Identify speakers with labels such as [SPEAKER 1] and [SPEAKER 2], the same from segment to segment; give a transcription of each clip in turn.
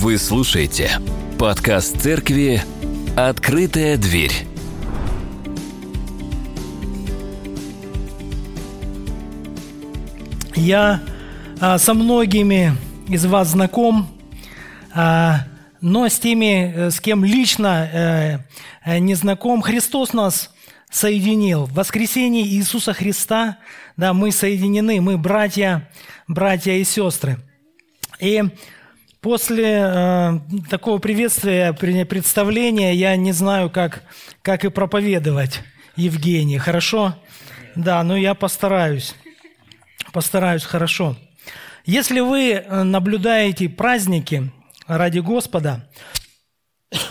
[SPEAKER 1] Вы слушаете подкаст церкви «Открытая дверь».
[SPEAKER 2] Я а, со многими из вас знаком, а, но с теми, э, с кем лично э, э, не знаком, Христос нас соединил. В воскресении Иисуса Христа да, мы соединены, мы братья, братья и сестры. И после э, такого приветствия, представления, я не знаю, как, как и проповедовать Евгений. Хорошо? Да, но я постараюсь. Постараюсь хорошо. Если вы э, наблюдаете праздники ради Господа,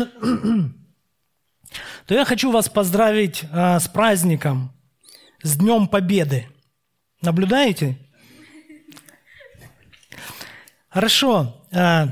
[SPEAKER 2] то я хочу вас поздравить а, с праздником, с Днем Победы. Наблюдаете? Хорошо. А,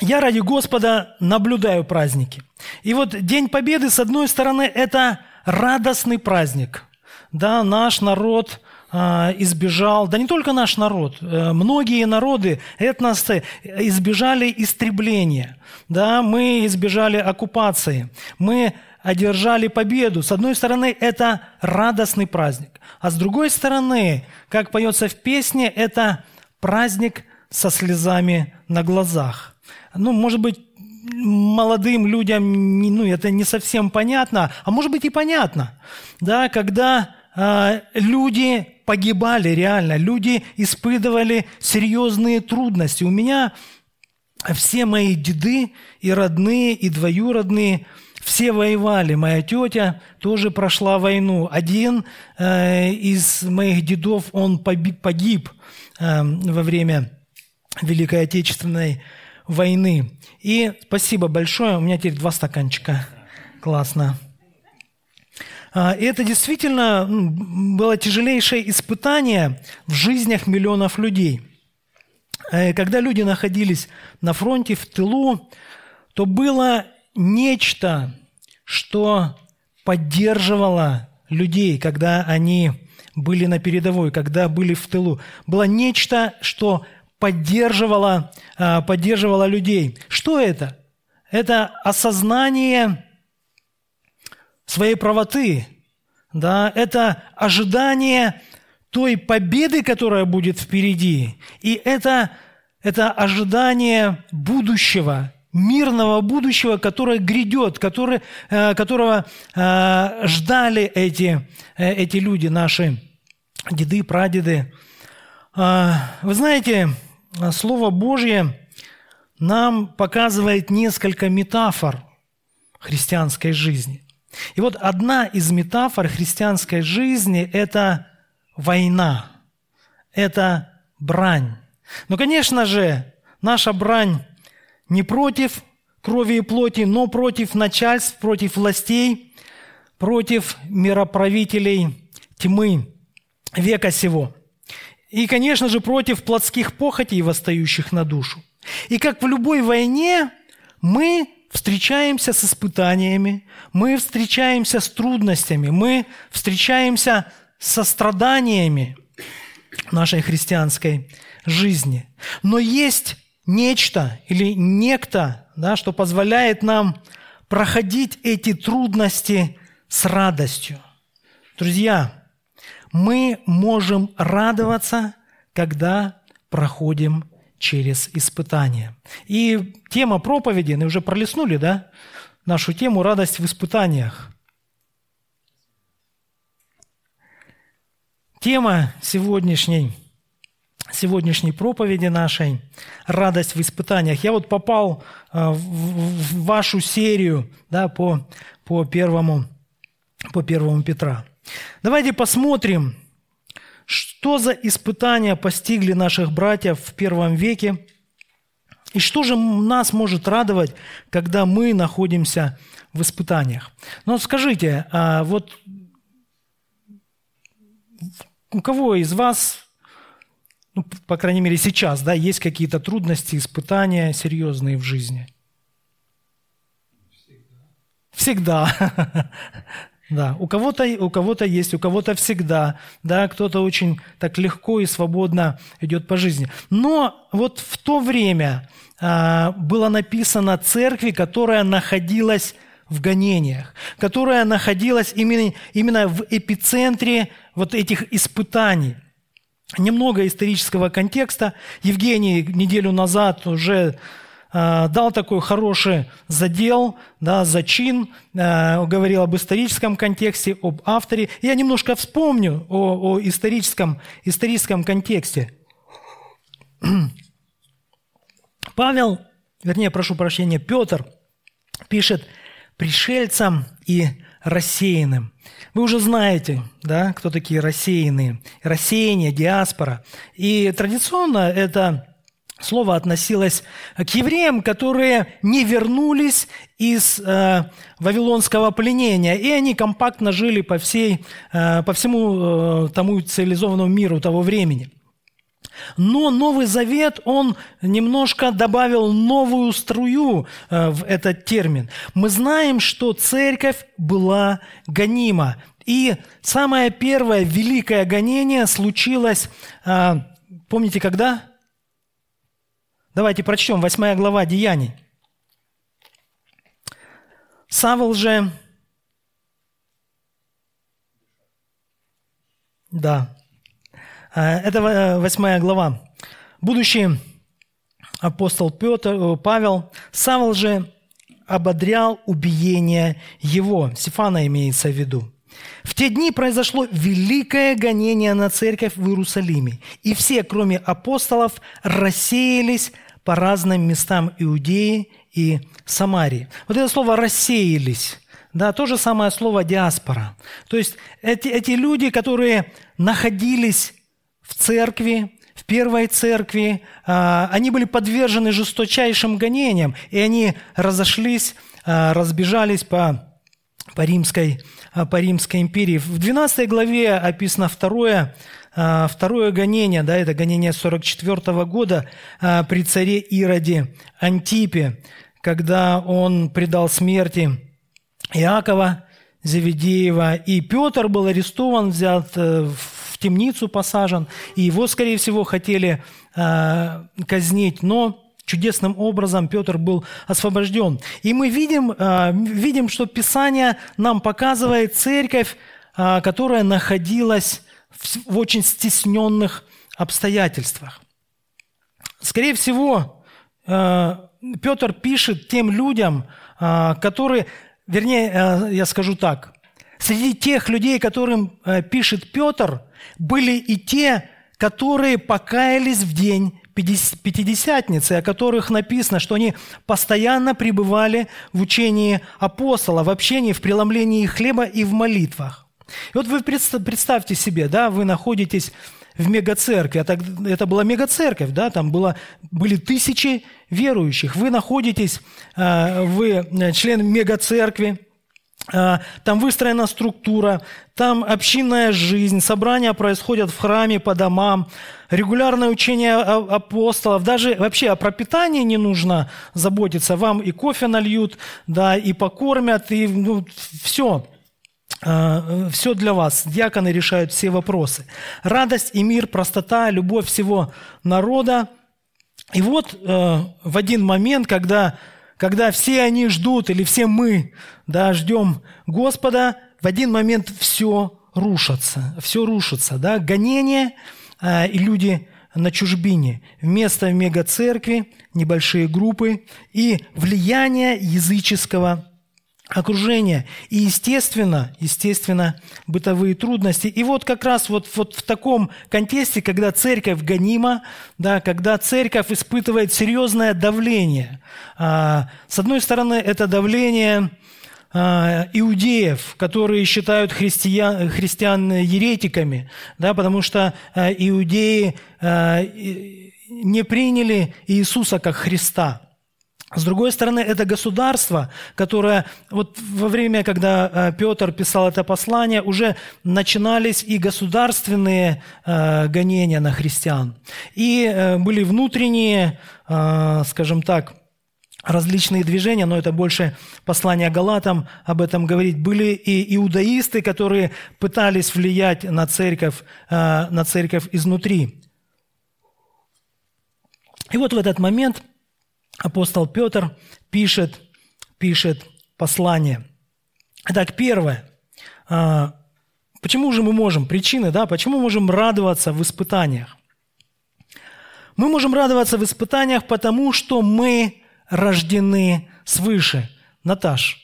[SPEAKER 2] я ради Господа наблюдаю праздники. И вот День Победы, с одной стороны, это радостный праздник. Да, наш народ а, избежал, да не только наш народ, э, многие народы, этносы избежали истребления, да, мы избежали оккупации, мы одержали победу. С одной стороны, это радостный праздник, а с другой стороны, как поется в песне, это праздник со слезами на глазах. Ну, может быть, молодым людям ну, это не совсем понятно, а может быть и понятно, да, когда э, люди погибали реально, люди испытывали серьезные трудности. У меня все мои деды и родные, и двоюродные, все воевали. Моя тетя тоже прошла войну. Один э, из моих дедов, он погиб э, во время Великой Отечественной войны. И спасибо большое. У меня теперь два стаканчика. Классно. А, и это действительно было тяжелейшее испытание в жизнях миллионов людей. Э, когда люди находились на фронте, в тылу, то было нечто, что поддерживало людей, когда они были на передовой, когда были в тылу. Было нечто, что поддерживало, а, поддерживало людей. Что это? Это осознание своей правоты. Да, это ожидание той победы, которая будет впереди. И это, это ожидание будущего, мирного будущего, которое грядет, который, э, которого э, ждали эти, э, эти люди, наши деды, прадеды. Вы знаете, Слово Божье нам показывает несколько метафор христианской жизни. И вот одна из метафор христианской жизни – это война, это брань. Но, конечно же, наша брань не против крови и плоти, но против начальств, против властей, против мироправителей тьмы века сего. И, конечно же, против плотских похотей, восстающих на душу. И как в любой войне, мы встречаемся с испытаниями, мы встречаемся с трудностями, мы встречаемся со страданиями нашей христианской жизни. Но есть нечто или некто, да, что позволяет нам проходить эти трудности с радостью. Друзья, мы можем радоваться, когда проходим через испытания. И тема проповеди, мы уже пролистнули, да, нашу тему «Радость в испытаниях». Тема сегодняшней, сегодняшней проповеди нашей – радость в испытаниях. Я вот попал э, в вашу серию да, по, по, первому, по первому Петра. Давайте посмотрим, что за испытания постигли наших братьев в первом веке? И что же нас может радовать, когда мы находимся в испытаниях? Ну, скажите, а вот у кого из вас, ну, по крайней мере сейчас, да, есть какие-то трудности, испытания серьезные в жизни? Всегда. Всегда. Да, у кого-то, у кого-то есть, у кого-то всегда, да, кто-то очень так легко и свободно идет по жизни. Но вот в то время а, было написано церкви, которая находилась в гонениях, которая находилась именно, именно в эпицентре вот этих испытаний. Немного исторического контекста. Евгений неделю назад уже дал такой хороший задел, да, зачин, э, говорил об историческом контексте, об авторе. Я немножко вспомню о, о историческом, историческом контексте. Павел, вернее, прошу прощения, Петр пишет пришельцам и рассеянным. Вы уже знаете, да, кто такие рассеянные. Рассеяние, диаспора. И традиционно это слово относилось к евреям, которые не вернулись из э, вавилонского пленения, и они компактно жили по, всей, э, по всему э, тому цивилизованному миру того времени – но Новый Завет, он немножко добавил новую струю э, в этот термин. Мы знаем, что церковь была гонима. И самое первое великое гонение случилось, э, помните, когда? Давайте прочтем, 8 глава Деяний. Савол же, да, Э, это э, восьмая глава. Будущий апостол Петр, э, Павел, Савол же ободрял убиение его. Сифана имеется в виду. В те дни произошло великое гонение на церковь в Иерусалиме, и все, кроме апостолов, рассеялись по разным местам Иудеи и Самарии. Вот это слово «рассеялись», да, то же самое слово «диаспора». То есть эти, эти люди, которые находились в церкви, в первой церкви, а, они были подвержены жесточайшим гонениям, и они разошлись, а, разбежались по, по, римской, а, по Римской империи. В 12 главе описано второе, второе гонение, да, это гонение 44 года при царе Ироде Антипе, когда он предал смерти Иакова, Завидеева, и Петр был арестован, взят э, в темницу посажен, и его, скорее всего, хотели э, казнить, но чудесным образом Петр был освобожден. И мы видим, видим что Писание нам показывает церковь, которая находилась в, очень стесненных обстоятельствах. Скорее всего, э, Петр пишет тем людям, э, которые, вернее, э, я скажу так, среди тех людей, которым пишет Петр, были и те, которые покаялись в день Пятидесятницы, о которых написано, что они постоянно пребывали в учении апостола, в общении, в преломлении хлеба и в молитвах. И вот вы представьте себе, да, вы находитесь в мегацеркви, это, это была мегацерковь, да, там было, были тысячи верующих. Вы находитесь, э, вы э, член мегацеркви, а, там выстроена структура, там общинная жизнь, собрания происходят в храме, по домам, регулярное учение апостолов, даже вообще о пропитании не нужно заботиться, вам и кофе нальют, да, и покормят, и ну, все, а, все для вас. Диаконы решают все вопросы. Радость и мир, простота, любовь всего народа. И вот э, в один момент, когда когда все они ждут, или все мы да, ждем Господа, в один момент все рушится, все рушится, да, гонение э, и люди на чужбине. Вместо мегацеркви небольшие группы и влияние языческого окружения. И, естественно, естественно, бытовые трудности. И вот как раз вот, вот в таком контексте, когда церковь гонима, да, когда церковь испытывает серьезное давление. А, с одной стороны, это давление а, иудеев, которые считают христиан, христиан еретиками, да, потому что а, иудеи а, не приняли Иисуса как Христа. С другой стороны, это государство, которое вот во время, когда э, Петр писал это послание, уже начинались и государственные э, гонения на христиан. И э, были внутренние, скажем так, различные движения, но это больше послание Галатам об этом говорит. Были и иудаисты, которые пытались влиять на церковь, на церковь изнутри. И вот в этот момент апостол Петр пишет, пишет послание. Итак, первое. Э, почему же мы можем, причины, да, почему мы можем радоваться в испытаниях? Мы можем радоваться в испытаниях, потому что мы рождены свыше. Наташ,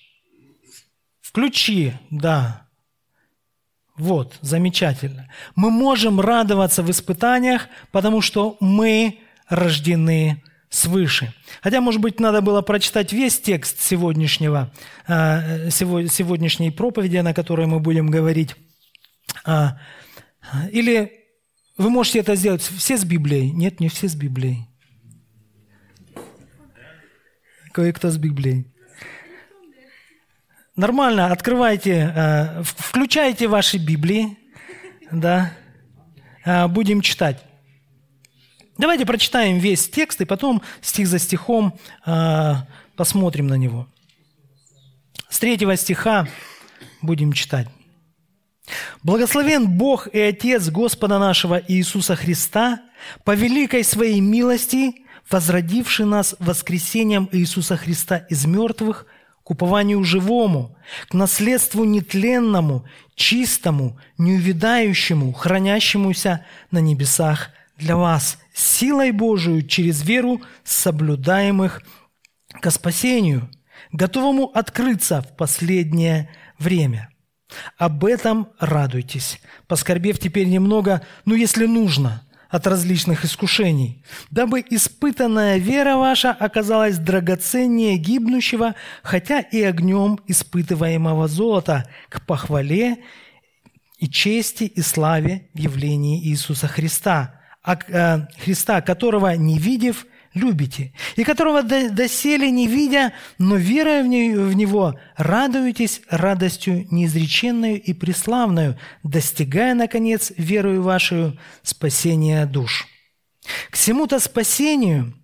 [SPEAKER 2] включи, да. Вот, замечательно. Мы можем радоваться в испытаниях, потому что мы рождены свыше. Хотя, может быть, надо было прочитать весь текст сегодняшнего, э, сегодняшней проповеди, на которой мы будем говорить. А, или вы можете это сделать все с Библией? Нет, не все с Библией кое-кто с Библией. Нормально, открывайте, э, включайте ваши Библии, да, будем читать. Давайте прочитаем весь текст и потом стих за стихом э, посмотрим на него. С третьего стиха будем читать. «Благословен Бог и Отец Господа нашего Иисуса Христа, по великой Своей милости, возродивший нас воскресением Иисуса Христа из мертвых к упованию живому, к наследству нетленному, чистому, неувидающему, хранящемуся на небесах для вас, силой Божию через веру соблюдаемых к спасению, готовому открыться в последнее время. Об этом радуйтесь, поскорбев теперь немного, ну если нужно – от различных искушений, дабы испытанная вера ваша оказалась драгоценнее гибнущего, хотя и огнем испытываемого золота, к похвале и чести и славе в явлении Иисуса Христа, Христа, которого, не видев, любите, и которого доселе не видя, но веруя в Него, радуетесь радостью неизреченную и преславную, достигая, наконец, верою вашу спасения душ. К всему-то спасению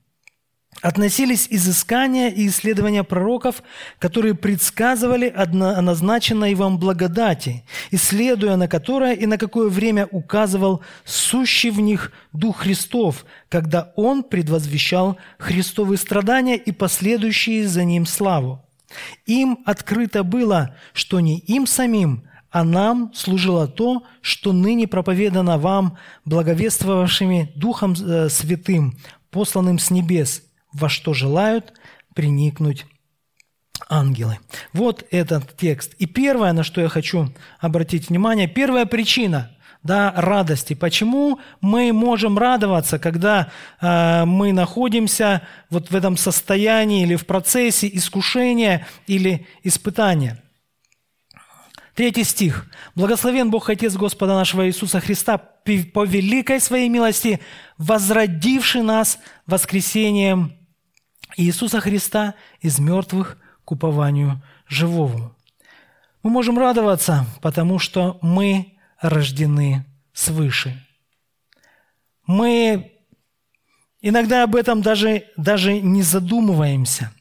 [SPEAKER 2] относились изыскания и исследования пророков, которые предсказывали о назначенной вам благодати, исследуя на которое и на какое время указывал сущий в них Дух Христов, когда Он предвозвещал Христовые страдания и последующие за Ним славу. Им открыто было, что не им самим, а нам служило то, что ныне проповедано вам, благовествовавшими Духом э, Святым, посланным с небес – во что желают приникнуть ангелы. Вот этот текст. И первое, на что я хочу обратить внимание, первая причина да, радости. Почему мы можем радоваться, когда э, мы находимся вот в этом состоянии или в процессе искушения или испытания? Третий стих. «Благословен Бог Отец Господа нашего Иисуса Христа, по великой своей милости, возродивший нас воскресением Иисуса Христа из мертвых к упованию живому. Мы можем радоваться, потому что мы рождены свыше. Мы иногда об этом даже, даже не задумываемся.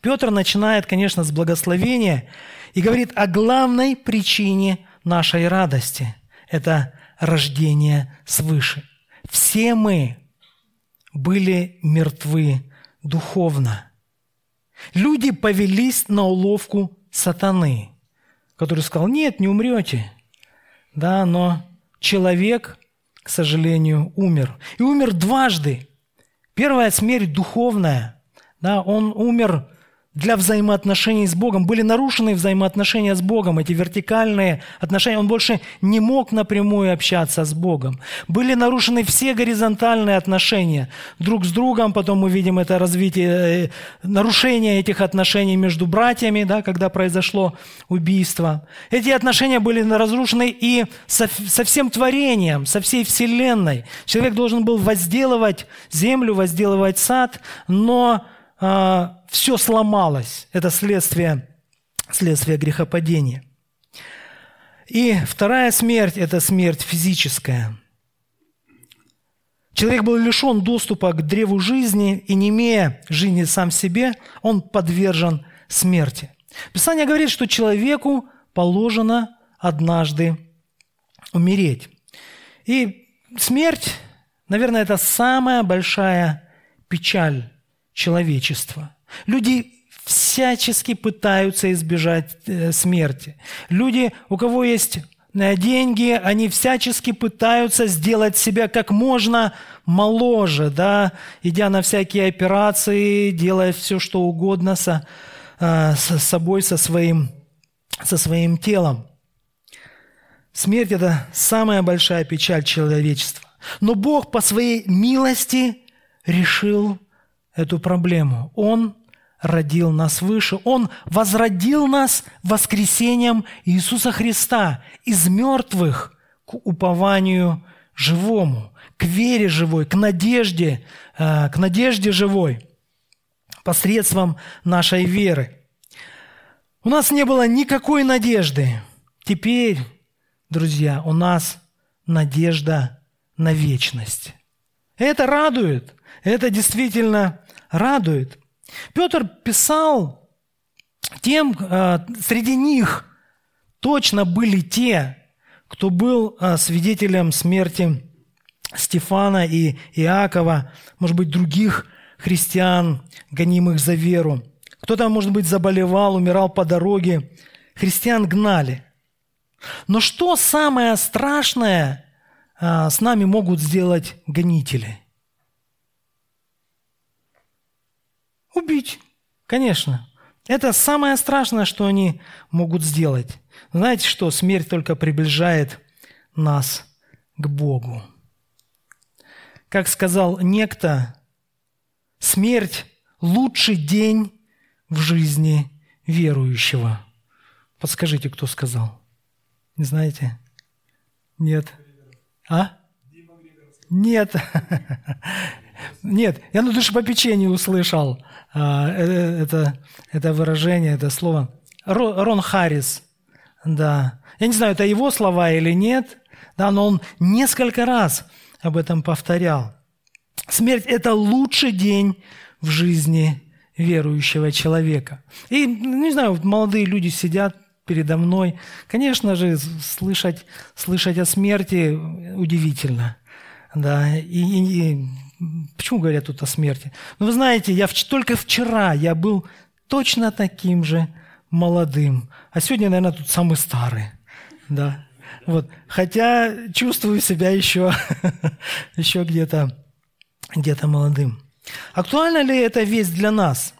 [SPEAKER 2] Петр начинает, конечно, с благословения и говорит о главной причине нашей радости. Это рождение свыше. Все мы были мертвы духовно. Люди повелись на уловку сатаны, который сказал, нет, не умрете. Да, но человек, к сожалению, умер. И умер дважды. Первая смерть духовная. Да, он умер для взаимоотношений с Богом. Были нарушены взаимоотношения с Богом, эти вертикальные отношения. Он больше не мог напрямую общаться с Богом. Были нарушены все горизонтальные отношения друг с другом. Потом мы видим это развитие, э, нарушение этих отношений между братьями, да, когда произошло убийство. Эти отношения были разрушены и со, со всем творением, со всей Вселенной. Человек должен был возделывать землю, возделывать сад, но а, все сломалось. Это следствие, следствие грехопадения. И вторая смерть – это смерть физическая. Человек был лишен доступа к древу жизни, и не имея жизни сам себе, он подвержен смерти. Писание говорит, что человеку положено однажды умереть. И смерть, наверное, это самая большая печаль человечества. Люди всячески пытаются избежать э, смерти. Люди, у кого есть э, деньги, они всячески пытаются сделать себя как можно моложе, да, идя на всякие операции, делая все, что угодно со, э, со собой, со своим, со своим телом. Смерть – это самая большая печаль человечества. Но Бог по своей милости решил эту проблему. Он родил нас выше. Он возродил нас воскресением Иисуса Христа из мертвых к упованию живому, к вере живой, к надежде, э, к надежде живой посредством нашей веры. У нас не было никакой надежды. Теперь, друзья, у нас надежда на вечность. Это радует. Это действительно радует. Петр писал тем, э, среди них точно были те, кто был э, свидетелем смерти Стефана и Иакова, может быть, других христиан, гонимых за веру. Кто-то, может быть, заболевал, умирал по дороге. Христиан гнали. Но что самое страшное э, с нами могут сделать гонители – Убить, конечно. Это самое страшное, что они могут сделать. Знаете что? Смерть только приближает нас к Богу. Как сказал некто, смерть – лучший день в жизни верующего. Подскажите, кто сказал? Не знаете? Нет. А? Нет. Нет, я на душепопечении услышал. А, э, это, это выражение, это слово. Рон Харрис, да. Я не знаю, это его слова или нет, да, но он несколько раз об этом повторял. Смерть – это лучший день в жизни верующего человека. И, не знаю, молодые люди сидят передо мной. Конечно же, слышать, слышать о смерти удивительно. Да, и, и, Почему говорят тут о смерти? Ну, вы знаете, я в, только вчера я был точно таким же молодым, а сегодня, наверное, тут самый старый. Да. Вот. Хотя чувствую себя еще, еще где-то где молодым. Актуальна ли эта весть для нас?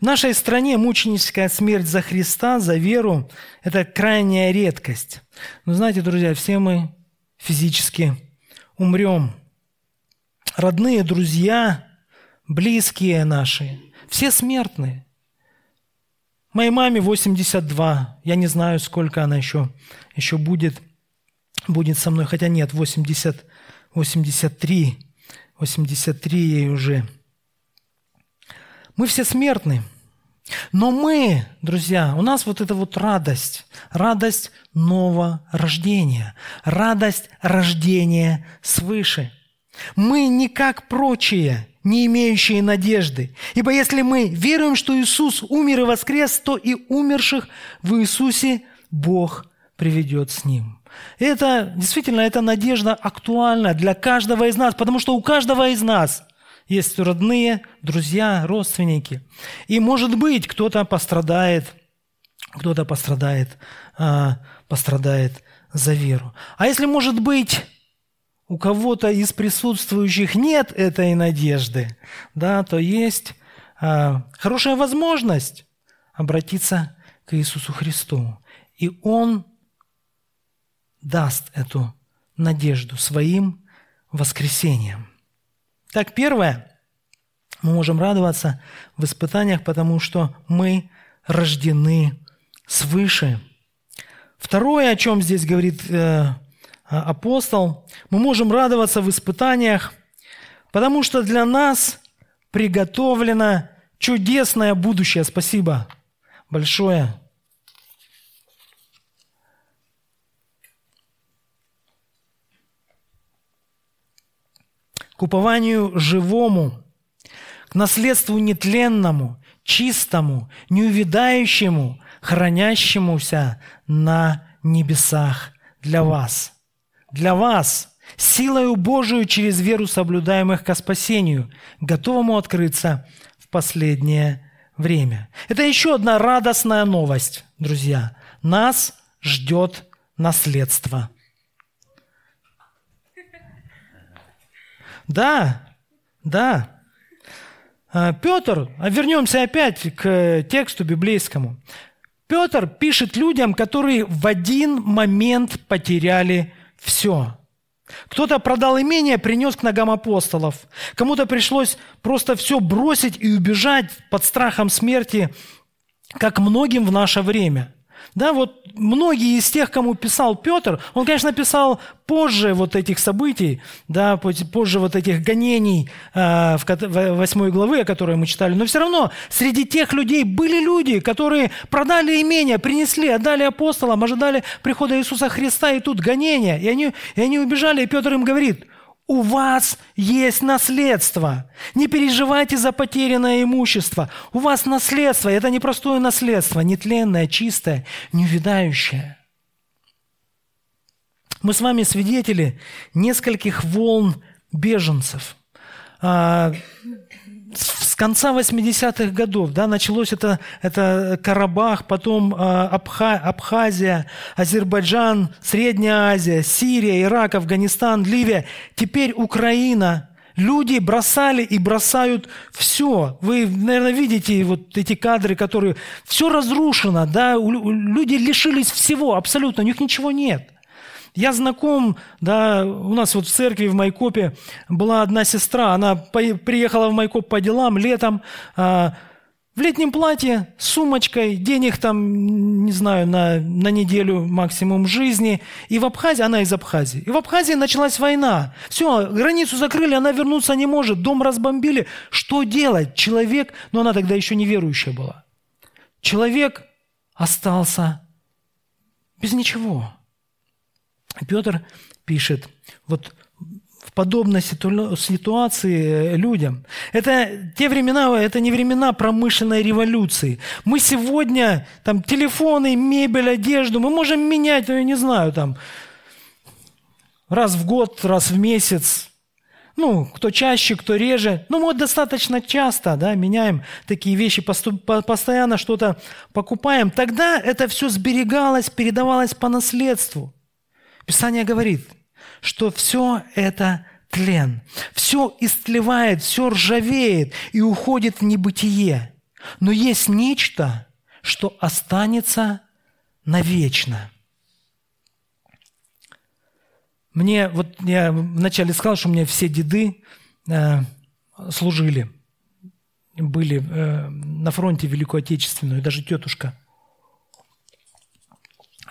[SPEAKER 2] В нашей стране мученическая смерть за Христа, за веру – это крайняя редкость. Но знаете, друзья, все мы физически умрем – родные, друзья, близкие наши, все смертные. Моей маме 82, я не знаю, сколько она еще, еще будет, будет со мной, хотя нет, 80, 83, 83 ей уже. Мы все смертны. Но мы, друзья, у нас вот эта вот радость, радость нового рождения, радость рождения свыше – мы не как прочие, не имеющие надежды. Ибо если мы веруем, что Иисус умер и воскрес, то и умерших в Иисусе Бог приведет с Ним. Это действительно, эта надежда актуальна для каждого из нас, потому что у каждого из нас есть родные, друзья, родственники. И, может быть, кто-то пострадает, кто-то пострадает, а, пострадает за веру. А если, может быть, у кого-то из присутствующих нет этой надежды, да, то есть э, хорошая возможность обратиться к Иисусу Христу. И Он даст эту надежду своим воскресением. Так, первое, мы можем радоваться в испытаниях, потому что мы рождены свыше. Второе, о чем здесь говорит э, а, апостол, мы можем радоваться в испытаниях, потому что для нас приготовлено чудесное будущее. Спасибо большое. к упованию живому, к наследству нетленному, чистому, неувидающему, хранящемуся на небесах для вас. Для вас, силою Божию через веру соблюдаемых ко спасению, готовому открыться в последнее время. Это еще одна радостная новость, друзья. Нас ждет наследство. Да, да. А, Петр, а вернемся опять к тексту библейскому. Петр пишет людям, которые в один момент потеряли все. Кто-то продал имение, принес к ногам апостолов. Кому-то пришлось просто все бросить и убежать под страхом смерти, как многим в наше время – да, вот многие из тех, кому писал Петр, он, конечно, писал позже вот этих событий, да, позже вот этих гонений э, в 8 главы, о которой мы читали, но все равно среди тех людей были люди, которые продали имение, принесли, отдали апостолам, ожидали прихода Иисуса Христа, и тут гонения, и они, и они убежали, и Петр им говорит – у вас есть наследство. Не переживайте за потерянное имущество. У вас наследство. Это не простое наследство, нетленное, чистое, неувидающее. Мы с вами свидетели нескольких волн беженцев. А, с конца 80-х годов да, началось это, это Карабах, потом э, Абха, Абхазия, Азербайджан, Средняя Азия, Сирия, Ирак, Афганистан, Ливия. Теперь Украина. Люди бросали и бросают все. Вы, наверное, видите вот эти кадры, которые... Все разрушено, да, люди лишились всего абсолютно, у них ничего нет – я знаком, да, у нас вот в церкви в Майкопе была одна сестра, она приехала в Майкоп по делам летом, а, в летнем платье, с сумочкой, денег там, не знаю, на, на неделю максимум жизни. И в Абхазии, она из Абхазии. И в Абхазии началась война. Все, границу закрыли, она вернуться не может, дом разбомбили. Что делать? Человек, но она тогда еще неверующая была. Человек остался без ничего. Петр пишет, вот в подобной ситуации людям. Это те времена, это не времена промышленной революции. Мы сегодня там телефоны, мебель, одежду, мы можем менять, ну, я не знаю, там раз в год, раз в месяц. Ну, кто чаще, кто реже. Ну, мы достаточно часто да, меняем такие вещи, постоянно что-то покупаем. Тогда это все сберегалось, передавалось по наследству – Писание говорит, что все это тлен. Все истлевает, все ржавеет и уходит в небытие. Но есть нечто, что останется навечно. Мне, вот я вначале сказал, что у меня все деды э, служили, были э, на фронте Великую Отечественную, даже тетушка –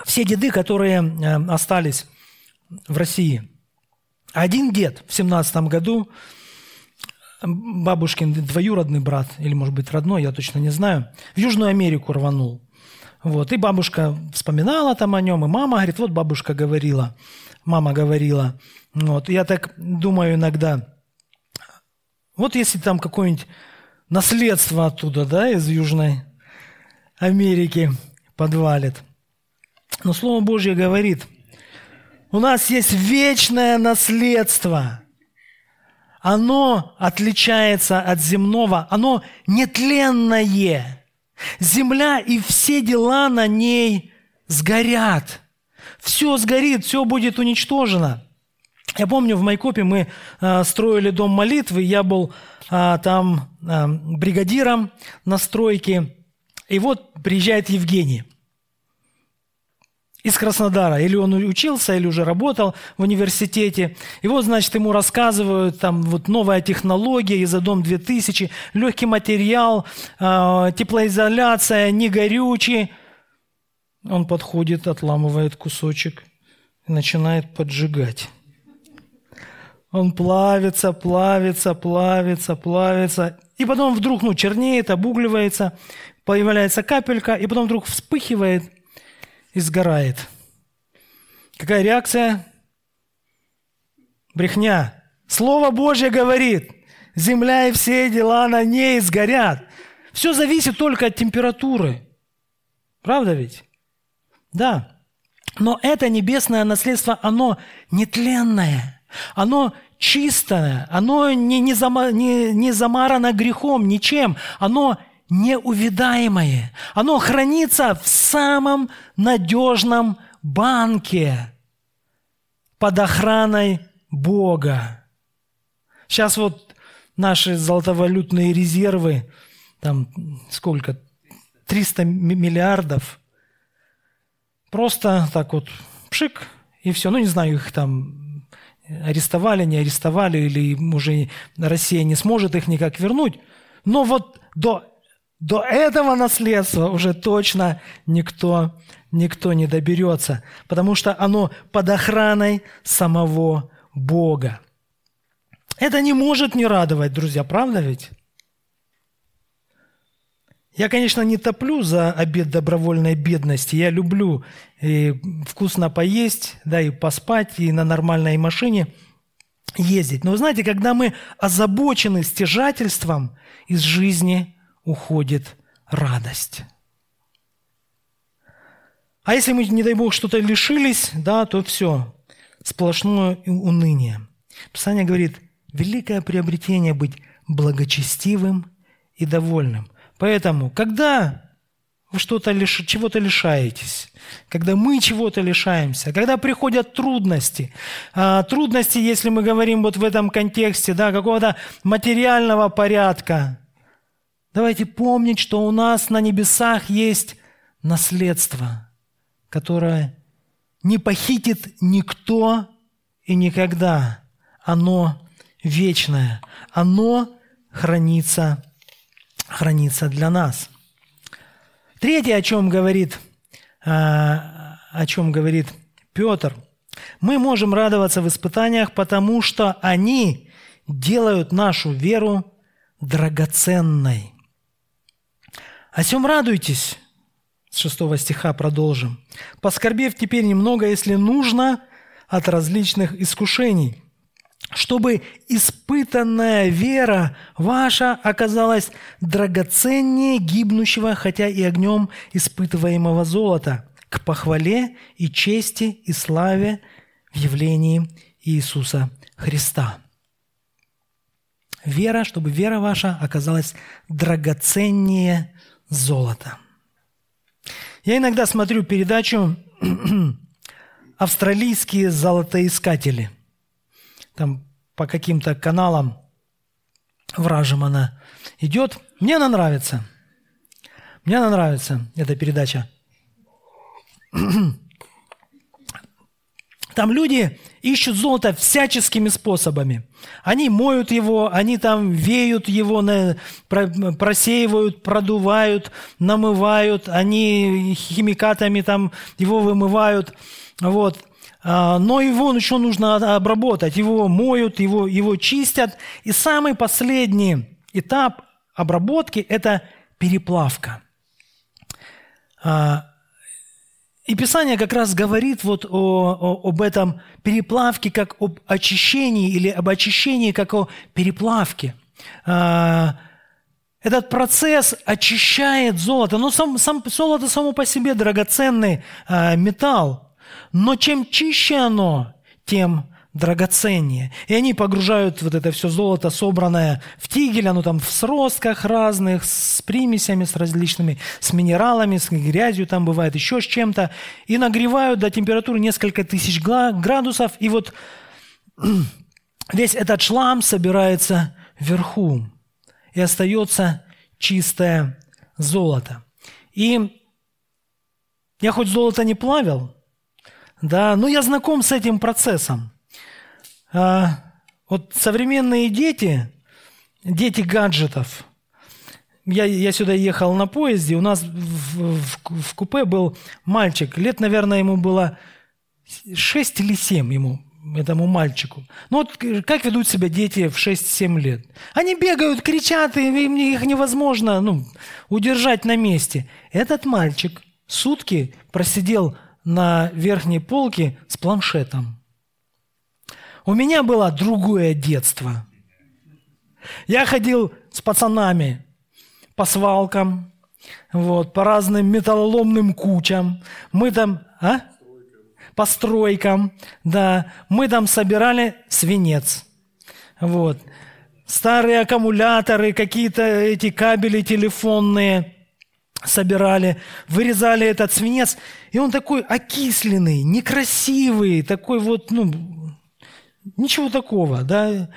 [SPEAKER 2] все деды, которые э, остались в России. Один дед в семнадцатом году, бабушкин двоюродный брат, или, может быть, родной, я точно не знаю, в Южную Америку рванул. Вот. И бабушка вспоминала там о нем, и мама говорит, вот бабушка говорила, мама говорила. Вот. Я так думаю иногда, вот если там какое-нибудь наследство оттуда, да, из Южной Америки подвалит. Но Слово Божье говорит, у нас есть вечное наследство. Оно отличается от земного, оно нетленное. Земля и все дела на ней сгорят. Все сгорит, все будет уничтожено. Я помню, в Майкопе мы э, строили дом молитвы, я был э, там э, бригадиром на стройке, и вот приезжает Евгений – из Краснодара. Или он учился, или уже работал в университете. И вот, значит, ему рассказывают, там, вот новая технология, Изодом 2000, легкий материал, э, теплоизоляция, не горючий. Он подходит, отламывает кусочек и начинает поджигать. Он плавится, плавится, плавится, плавится. И потом вдруг, ну, чернеет, обугливается, появляется капелька, и потом вдруг вспыхивает – и сгорает. Какая реакция? Брехня. Слово Божье говорит, земля и все дела на ней сгорят. Все зависит только от температуры. Правда ведь? Да. Но это небесное наследство, оно нетленное, оно чистое, оно не, не, зама, не, не замарано грехом, ничем, оно неувидаемое, оно хранится в самом надежном банке под охраной Бога. Сейчас вот наши золотовалютные резервы, там сколько, 300 миллиардов, просто так вот пшик, и все. Ну, не знаю, их там арестовали, не арестовали, или уже Россия не сможет их никак вернуть. Но вот до, до этого наследства уже точно никто, никто не доберется, потому что оно под охраной самого Бога. Это не может не радовать, друзья, правда ведь? Я, конечно, не топлю за обед добровольной бедности. Я люблю и вкусно поесть, да, и поспать, и на нормальной машине ездить. Но вы знаете, когда мы озабочены стяжательством, из жизни уходит радость. А если мы, не дай Бог, что-то лишились, да, то все, сплошное уныние. Писание говорит, великое приобретение быть благочестивым и довольным. Поэтому, когда вы что-то лиш... чего-то лишаетесь, когда мы чего-то лишаемся, когда приходят трудности, а, трудности, если мы говорим вот в этом контексте, да, какого-то материального порядка, давайте помнить, что у нас на небесах есть наследство, которое не похитит никто и никогда. Оно вечное, оно хранится хранится для нас. Третье, о чем говорит, а, о чем говорит Петр, мы можем радоваться в испытаниях, потому что они делают нашу веру драгоценной. О чем радуйтесь? С 6 стиха продолжим. «Поскорбев теперь немного, если нужно, от различных искушений, чтобы испытанная вера ваша оказалась драгоценнее гибнущего, хотя и огнем испытываемого золота, к похвале и чести и славе в явлении Иисуса Христа. Вера, чтобы вера ваша оказалась драгоценнее золота. Я иногда смотрю передачу «Австралийские золотоискатели» – там по каким-то каналам вражим она идет. Мне она нравится. Мне она нравится, эта передача. Там люди ищут золото всяческими способами. Они моют его, они там веют его, просеивают, продувают, намывают, они химикатами там его вымывают. Вот. А, но его еще нужно обработать. Его моют, его, его чистят. И самый последний этап обработки – это переплавка. А, и Писание как раз говорит вот о, о, об этом переплавке как об очищении или об очищении как о переплавке. А, этот процесс очищает золото. Но сам, сам, золото само по себе драгоценный металл. Но чем чище оно, тем драгоценнее. И они погружают вот это все золото, собранное в тигель, оно там в сростках разных, с примесями, с различными, с минералами, с грязью там бывает, еще с чем-то, и нагревают до температуры несколько тысяч градусов, и вот весь этот шлам собирается вверху, и остается чистое золото. И я хоть золото не плавил, да, но я знаком с этим процессом. А, вот современные дети, дети гаджетов, я, я сюда ехал на поезде, у нас в, в, в купе был мальчик, лет, наверное, ему было 6 или 7 ему, этому мальчику. Ну вот как ведут себя дети в 6-7 лет? Они бегают, кричат, им их невозможно ну, удержать на месте. Этот мальчик сутки просидел на верхней полке с планшетом. У меня было другое детство. Я ходил с пацанами по свалкам, вот, по разным металлоломным кучам. Мы там, а? По стройкам, да. Мы там собирали свинец. Вот. Старые аккумуляторы, какие-то эти кабели телефонные собирали, вырезали этот свинец, и он такой окисленный, некрасивый, такой вот, ну, ничего такого, да,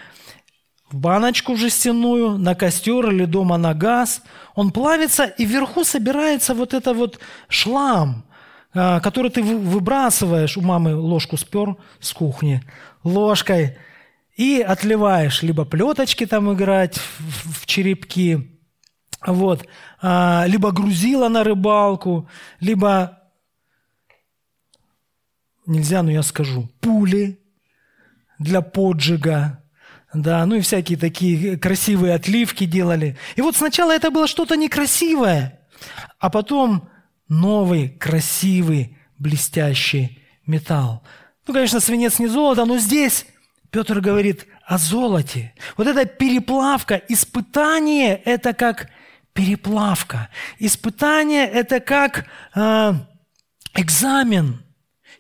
[SPEAKER 2] в баночку жестяную, на костер или дома на газ. Он плавится, и вверху собирается вот это вот шлам, а, который ты выбрасываешь. У мамы ложку спер с кухни ложкой и отливаешь либо плеточки там играть в, в черепки, вот, а, либо грузила на рыбалку, либо нельзя, но я скажу, пули для поджига, да, ну и всякие такие красивые отливки делали. И вот сначала это было что-то некрасивое, а потом новый, красивый, блестящий металл. Ну, конечно, свинец не золото, но здесь Петр говорит о золоте. Вот эта переплавка, испытание – это как переплавка. Испытание – это как э, экзамен,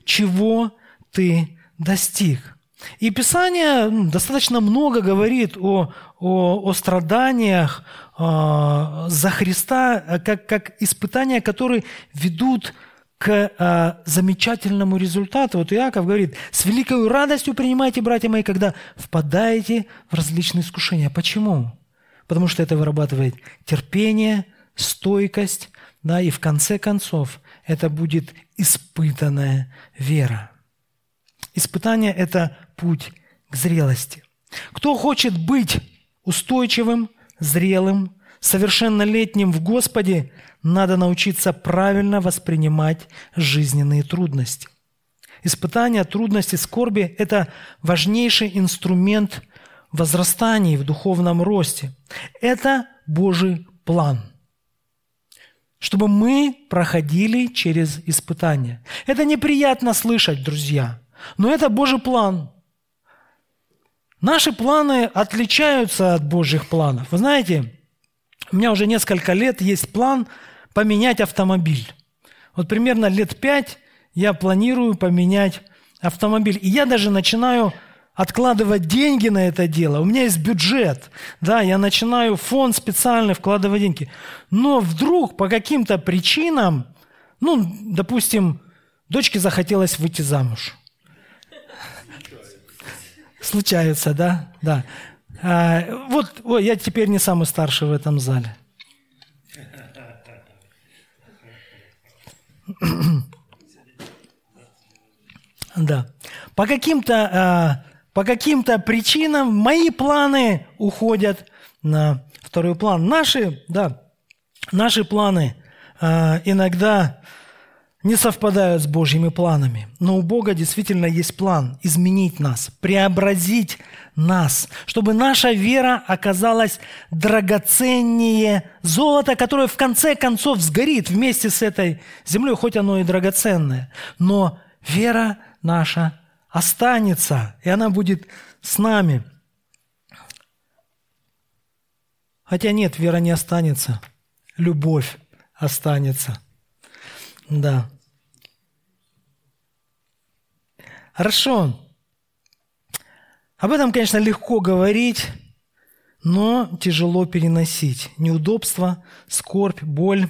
[SPEAKER 2] чего ты достиг. И Писание достаточно много говорит о, о, о страданиях э, за Христа, э, как, как испытания, которые ведут к э, замечательному результату. Вот Иаков говорит, с великой радостью принимайте, братья мои, когда впадаете в различные искушения. Почему? Потому что это вырабатывает терпение, стойкость, да, и в конце концов это будет испытанная вера. Испытание – это путь к зрелости. Кто хочет быть устойчивым, зрелым, совершеннолетним в Господе, надо научиться правильно воспринимать жизненные трудности. Испытания, трудности, скорби – это важнейший инструмент возрастания в духовном росте. Это Божий план – чтобы мы проходили через испытания. Это неприятно слышать, друзья, но это Божий план. Наши планы отличаются от Божьих планов. Вы знаете, у меня уже несколько лет есть план поменять автомобиль. Вот примерно лет пять я планирую поменять автомобиль. И я даже начинаю откладывать деньги на это дело. У меня есть бюджет. Да, я начинаю фонд специальный вкладывать деньги. Но вдруг по каким-то причинам, ну, допустим, дочке захотелось выйти замуж. Случается, да? Да. А, вот ой, я теперь не самый старший в этом зале. Да. По каким-то а, по каким-то причинам мои планы уходят на второй план. Наши, да, наши планы а, иногда не совпадают с Божьими планами. Но у Бога действительно есть план изменить нас, преобразить нас, чтобы наша вера оказалась драгоценнее золота, которое в конце концов сгорит вместе с этой землей, хоть оно и драгоценное. Но вера наша останется, и она будет с нами. Хотя нет, вера не останется, любовь останется – да. Хорошо. Об этом, конечно, легко говорить, но тяжело переносить. Неудобства, скорбь, боль.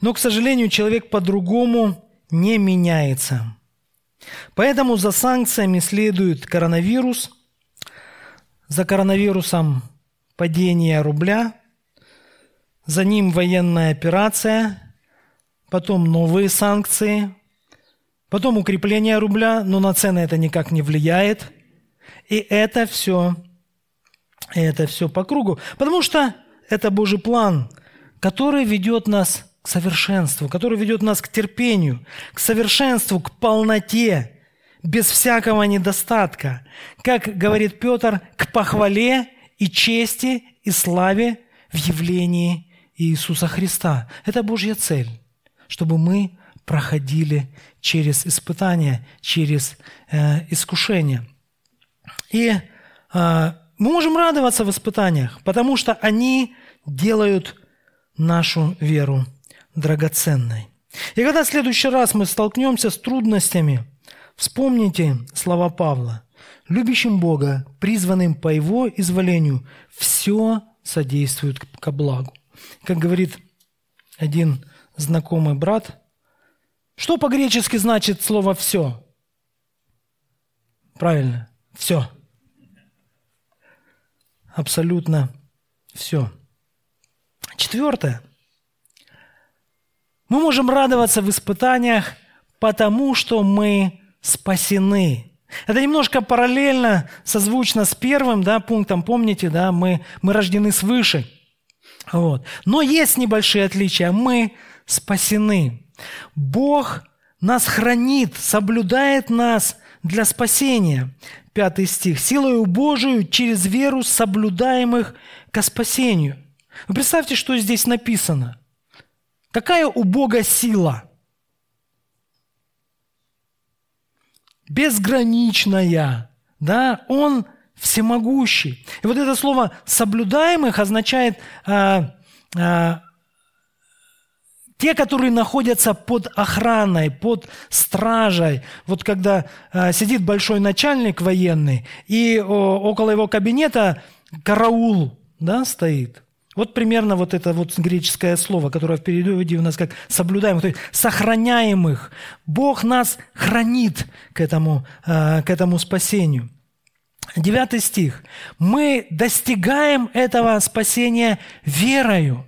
[SPEAKER 2] Но, к сожалению, человек по-другому не меняется. Поэтому за санкциями следует коронавирус, за коронавирусом падение рубля, за ним военная операция – потом новые санкции, потом укрепление рубля, но на цены это никак не влияет. И это все, это все по кругу. Потому что это Божий план, который ведет нас к совершенству, который ведет нас к терпению, к совершенству, к полноте, без всякого недостатка. Как говорит Петр, к похвале и чести и славе в явлении Иисуса Христа. Это Божья цель чтобы мы проходили через испытания, через э, искушения. И а, мы можем радоваться в испытаниях, потому что они делают нашу веру драгоценной. И когда в следующий раз мы столкнемся с трудностями, вспомните слова Павла. Любящим Бога, призванным по Его изволению, все содействует ко благу. Как говорит один знакомый брат, что по-гречески значит слово «все»? Правильно, все. Абсолютно все. Четвертое. Мы можем радоваться в испытаниях, потому что мы спасены. Это немножко параллельно, созвучно с первым да, пунктом. Помните, да, мы, мы рождены свыше. Вот. Но есть небольшие отличия. Мы спасены. Бог нас хранит, соблюдает нас для спасения. Пятый стих. «Силою Божию через веру соблюдаемых ко спасению». Вы представьте, что здесь написано. Какая у Бога сила? Безграничная. Да? Он всемогущий. И вот это слово «соблюдаемых» означает а, а, те, которые находятся под охраной, под стражей. Вот когда а, сидит большой начальник военный, и о, около его кабинета караул да, стоит – вот примерно вот это вот греческое слово, которое в переводе у нас как соблюдаемых, то есть сохраняемых. Бог нас хранит к этому, э, к этому спасению. Девятый стих. Мы достигаем этого спасения верою.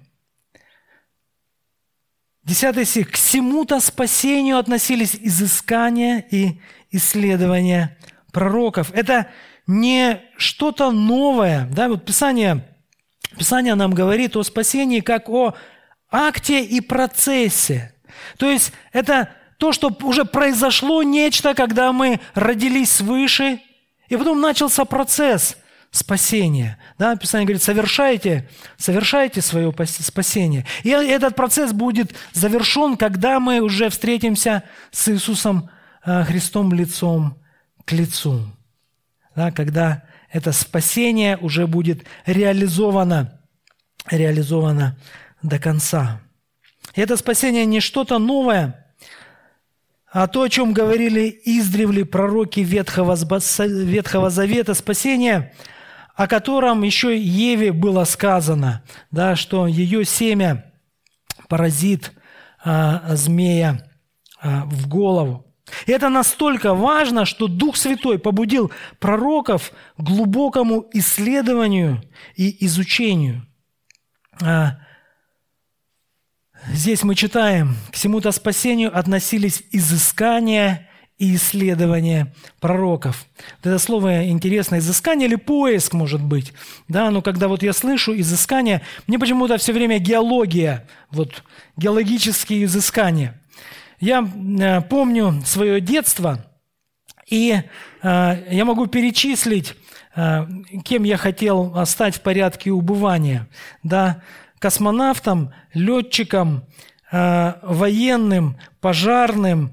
[SPEAKER 2] Десятый стих. К всему-то спасению относились изыскания и исследования пророков. Это не что-то новое. Да? Вот Писание Писание нам говорит о спасении как о акте и процессе. То есть это то, что уже произошло нечто, когда мы родились свыше, и потом начался процесс спасения. Да, Писание говорит, совершайте, совершайте свое спасение. И этот процесс будет завершен, когда мы уже встретимся с Иисусом э, Христом лицом к лицу. Да, когда это спасение уже будет реализовано, реализовано до конца. И это спасение не что-то новое, а то, о чем говорили издревле пророки Ветхого, Ветхого Завета, спасение, о котором еще Еве было сказано, да, что ее семя поразит а, змея а, в голову. И это настолько важно, что Дух Святой побудил пророков к глубокому исследованию и изучению. А, здесь мы читаем, к всему-то спасению относились изыскания и исследования пророков. Вот это слово интересно, изыскание или поиск, может быть. Да, но когда вот я слышу изыскание, мне почему-то все время геология, вот геологические изыскания. Я э, помню свое детство, и э, я могу перечислить, э, кем я хотел стать в порядке убывания. Да? Космонавтом, летчиком, военным, пожарным,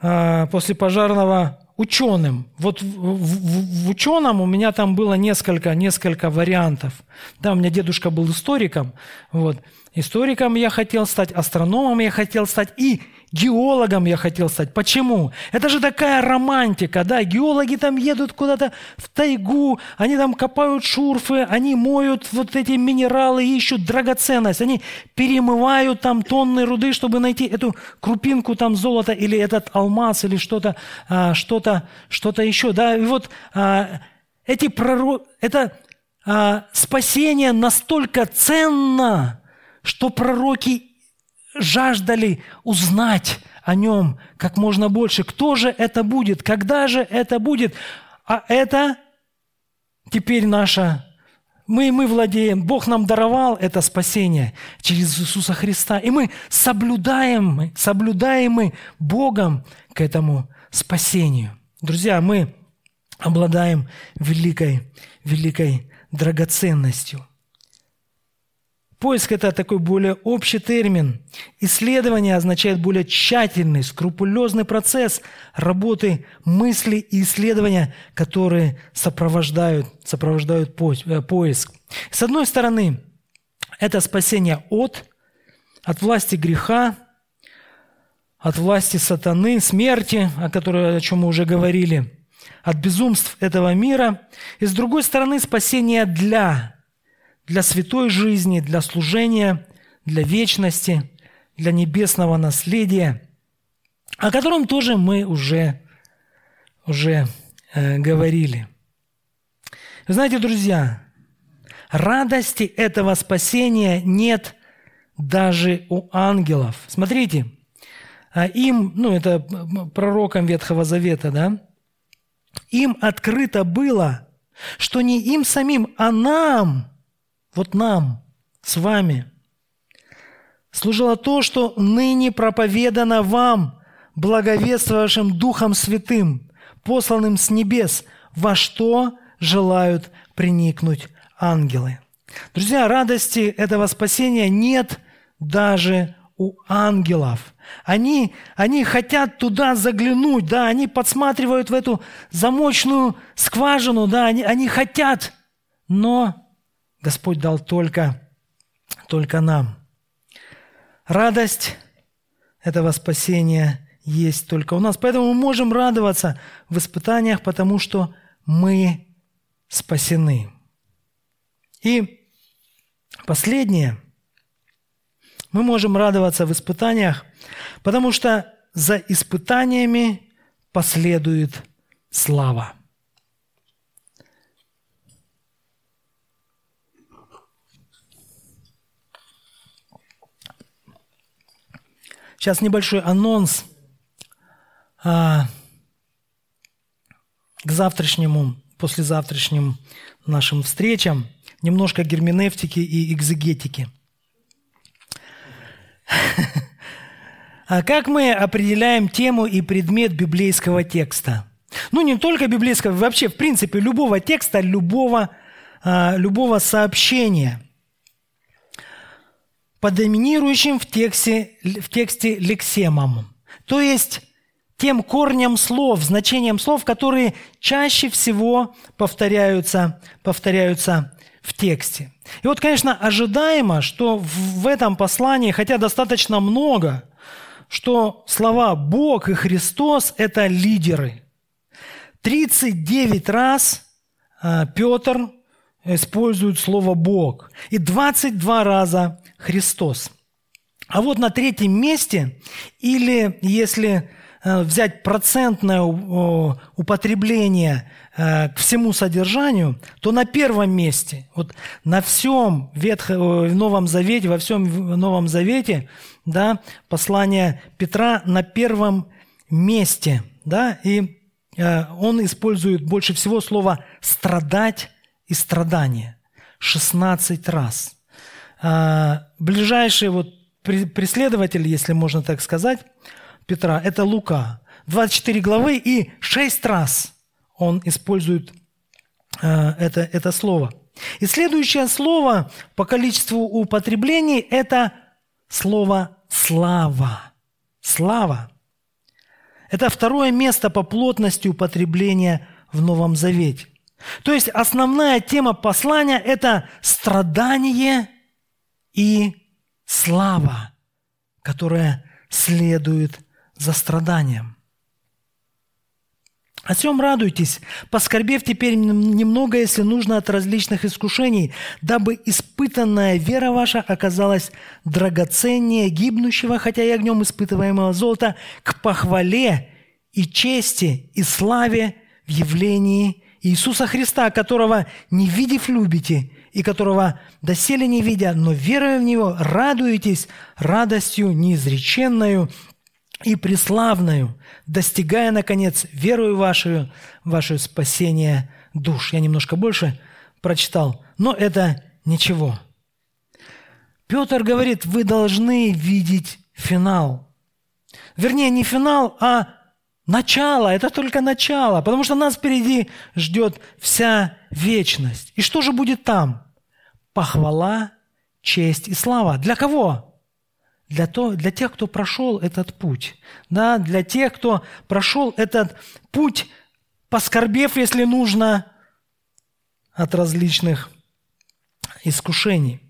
[SPEAKER 2] после пожарного ученым. Вот в, в, в ученом у меня там было несколько, несколько вариантов. Да, у меня дедушка был историком. Вот. Историком я хотел стать, астрономом я хотел стать и Геологом я хотел стать. Почему? Это же такая романтика, да? Геологи там едут куда-то в тайгу, они там копают шурфы, они моют вот эти минералы, ищут драгоценность, они перемывают там тонны руды, чтобы найти эту крупинку там золота или этот алмаз или что-то, а, что-то, что-то еще, да? И вот а, эти пророк, это а, спасение настолько ценно, что пророки жаждали узнать о нем как можно больше. Кто же это будет? Когда же это будет? А это теперь наша мы, мы владеем, Бог нам даровал это спасение через Иисуса Христа. И мы соблюдаем, соблюдаем мы Богом к этому спасению. Друзья, мы обладаем великой, великой драгоценностью. Поиск – это такой более общий термин. Исследование означает более тщательный, скрупулезный процесс работы мысли и исследования, которые сопровождают, сопровождают э, поиск. С одной стороны, это спасение от, от власти греха, от власти сатаны, смерти, о которой о чем мы уже говорили, от безумств этого мира. И с другой стороны, спасение для для святой жизни, для служения, для вечности, для небесного наследия, о котором тоже мы уже, уже э, говорили. Вы знаете, друзья, радости этого спасения нет даже у ангелов. Смотрите, а им, ну это пророкам Ветхого Завета, да, им открыто было, что не им самим, а нам – вот нам, с вами, служило то, что ныне проповедано вам, благовествовавшим Духом Святым, посланным с небес, во что желают приникнуть ангелы. Друзья, радости этого спасения нет даже у ангелов. Они, они хотят туда заглянуть, да, они подсматривают в эту замочную скважину, да, они, они хотят, но Господь дал только, только нам. Радость этого спасения есть только у нас. Поэтому мы можем радоваться в испытаниях, потому что мы спасены. И последнее. Мы можем радоваться в испытаниях, потому что за испытаниями последует слава. Сейчас небольшой анонс а, к завтрашнему, послезавтрашним нашим встречам. Немножко герменевтики и экзегетики. А как мы определяем тему и предмет библейского текста? Ну, не только библейского, вообще, в принципе, любого текста, любого, а, любого сообщения – по доминирующим в тексте, в тексте лексемам, то есть тем корнем слов, значением слов, которые чаще всего повторяются, повторяются в тексте. И вот, конечно, ожидаемо, что в этом послании, хотя достаточно много, что слова «Бог» и «Христос» – это лидеры. 39 раз а, Петр использует слово «Бог». И 22 раза Христос. А вот на третьем месте, или если э, взять процентное употребление э, к всему содержанию, то на первом месте, вот на всем Ветхом, в Новом Завете, во всем Новом Завете, да, послание Петра на первом месте, да, и э, он использует больше всего слово «страдать» и «страдание» 16 раз – а, ближайший вот преследователь, если можно так сказать, Петра, это Лука. 24 главы и 6 раз он использует а, это, это слово. И следующее слово по количеству употреблений – это слово «слава». Слава. Это второе место по плотности употребления в Новом Завете. То есть основная тема послания – это страдание и слава, которая следует за страданием. О чем радуйтесь, поскорбев теперь немного, если нужно, от различных искушений, дабы испытанная вера ваша оказалась драгоценнее гибнущего, хотя и огнем испытываемого золота, к похвале и чести и славе в явлении Иисуса Христа, которого, не видев, любите, и которого доселе не видя, но веруя в Него, радуетесь радостью неизреченную и преславную, достигая, наконец, верою вашу, ваше спасение душ. Я немножко больше прочитал, но это ничего. Петр говорит, вы должны видеть финал. Вернее, не финал, а начало. Это только начало, потому что нас впереди ждет вся вечность. И что же будет там? Похвала, честь и слава. Для кого? Для, то, для тех, кто прошел этот путь. Да, для тех, кто прошел этот путь, поскорбев, если нужно, от различных искушений.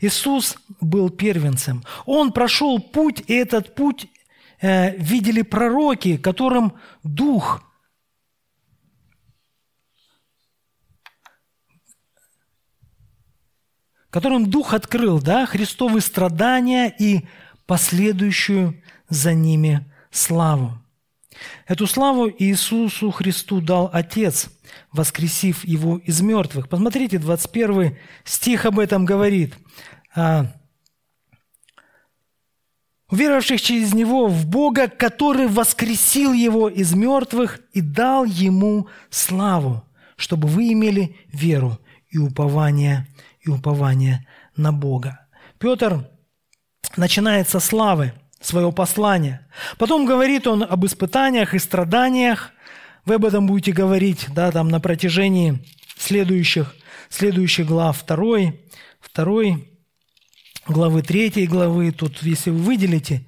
[SPEAKER 2] Иисус был первенцем. Он прошел путь, и этот путь видели пророки, которым Дух которым Дух открыл, да, Христовы страдания и последующую за ними славу. Эту славу Иисусу Христу дал Отец, воскресив Его из мертвых. Посмотрите, 21 стих об этом говорит. Уверовавших через Него в Бога, который воскресил Его из мертвых и дал Ему славу, чтобы вы имели веру и упование и упование на Бога. Петр начинает со славы своего послания. Потом говорит он об испытаниях и страданиях. Вы об этом будете говорить да, там, на протяжении следующих, следующих глав 2, 2 главы 3 главы. Тут, если вы выделите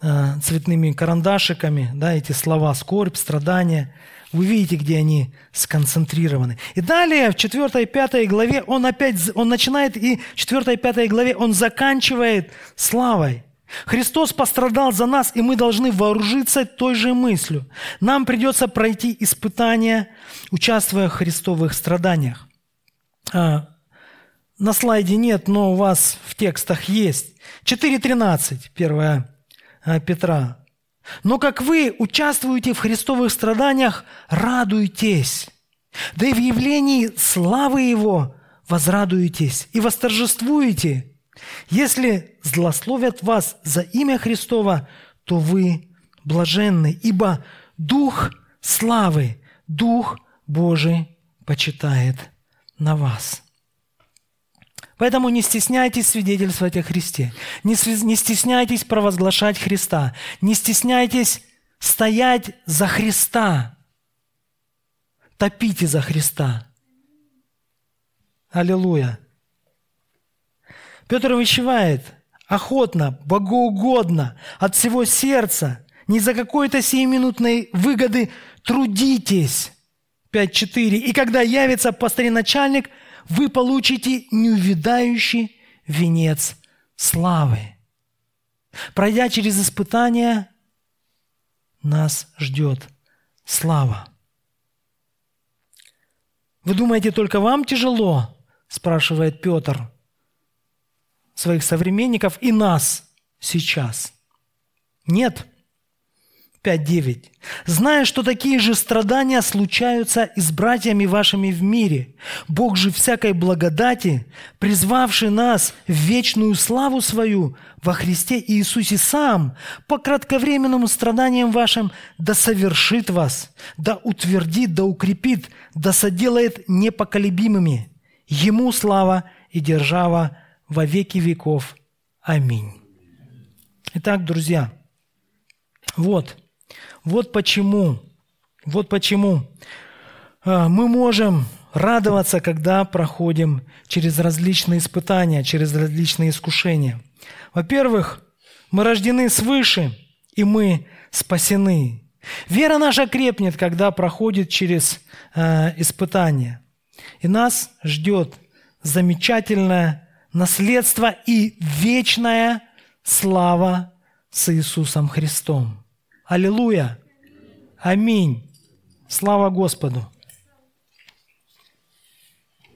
[SPEAKER 2] э, цветными карандашиками да, эти слова «скорбь», «страдания», вы видите, где они сконцентрированы. И далее в 4 и 5 главе он опять, он начинает, и в 4 и 5 главе он заканчивает славой. Христос пострадал за нас, и мы должны вооружиться той же мыслью. Нам придется пройти испытания, участвуя в христовых страданиях. На слайде нет, но у вас в текстах есть. 4.13, 1 а, Петра. Но как вы участвуете в христовых страданиях, радуйтесь. Да и в явлении славы Его возрадуетесь и восторжествуете. Если злословят вас за имя Христова, то вы блаженны, ибо Дух славы, Дух Божий почитает на вас. Поэтому не стесняйтесь свидетельствовать о Христе. Не, не стесняйтесь провозглашать Христа. Не стесняйтесь стоять за Христа. Топите за Христа. Аллилуйя. Петр увещевает охотно, богоугодно, от всего сердца, не за какой-то сиюминутной выгоды трудитесь. 5.4. И когда явится пастырь-начальник – вы получите неувидающий венец славы. Пройдя через испытания, нас ждет слава. Вы думаете, только вам тяжело? спрашивает Петр своих современников и нас сейчас. Нет. 5.9. «Зная, что такие же страдания случаются и с братьями вашими в мире, Бог же всякой благодати, призвавший нас в вечную славу свою во Христе Иисусе сам, по кратковременному страданиям вашим, да совершит вас, да утвердит, да укрепит, да соделает непоколебимыми. Ему слава и держава во веки веков. Аминь». Итак, друзья, вот – вот почему, вот почему а, мы можем радоваться, когда проходим через различные испытания, через различные искушения. Во-первых, мы рождены свыше, и мы спасены. Вера наша крепнет, когда проходит через э, испытания. И нас ждет замечательное наследство и вечная слава с Иисусом Христом. Аллилуйя! Аминь! Слава Господу!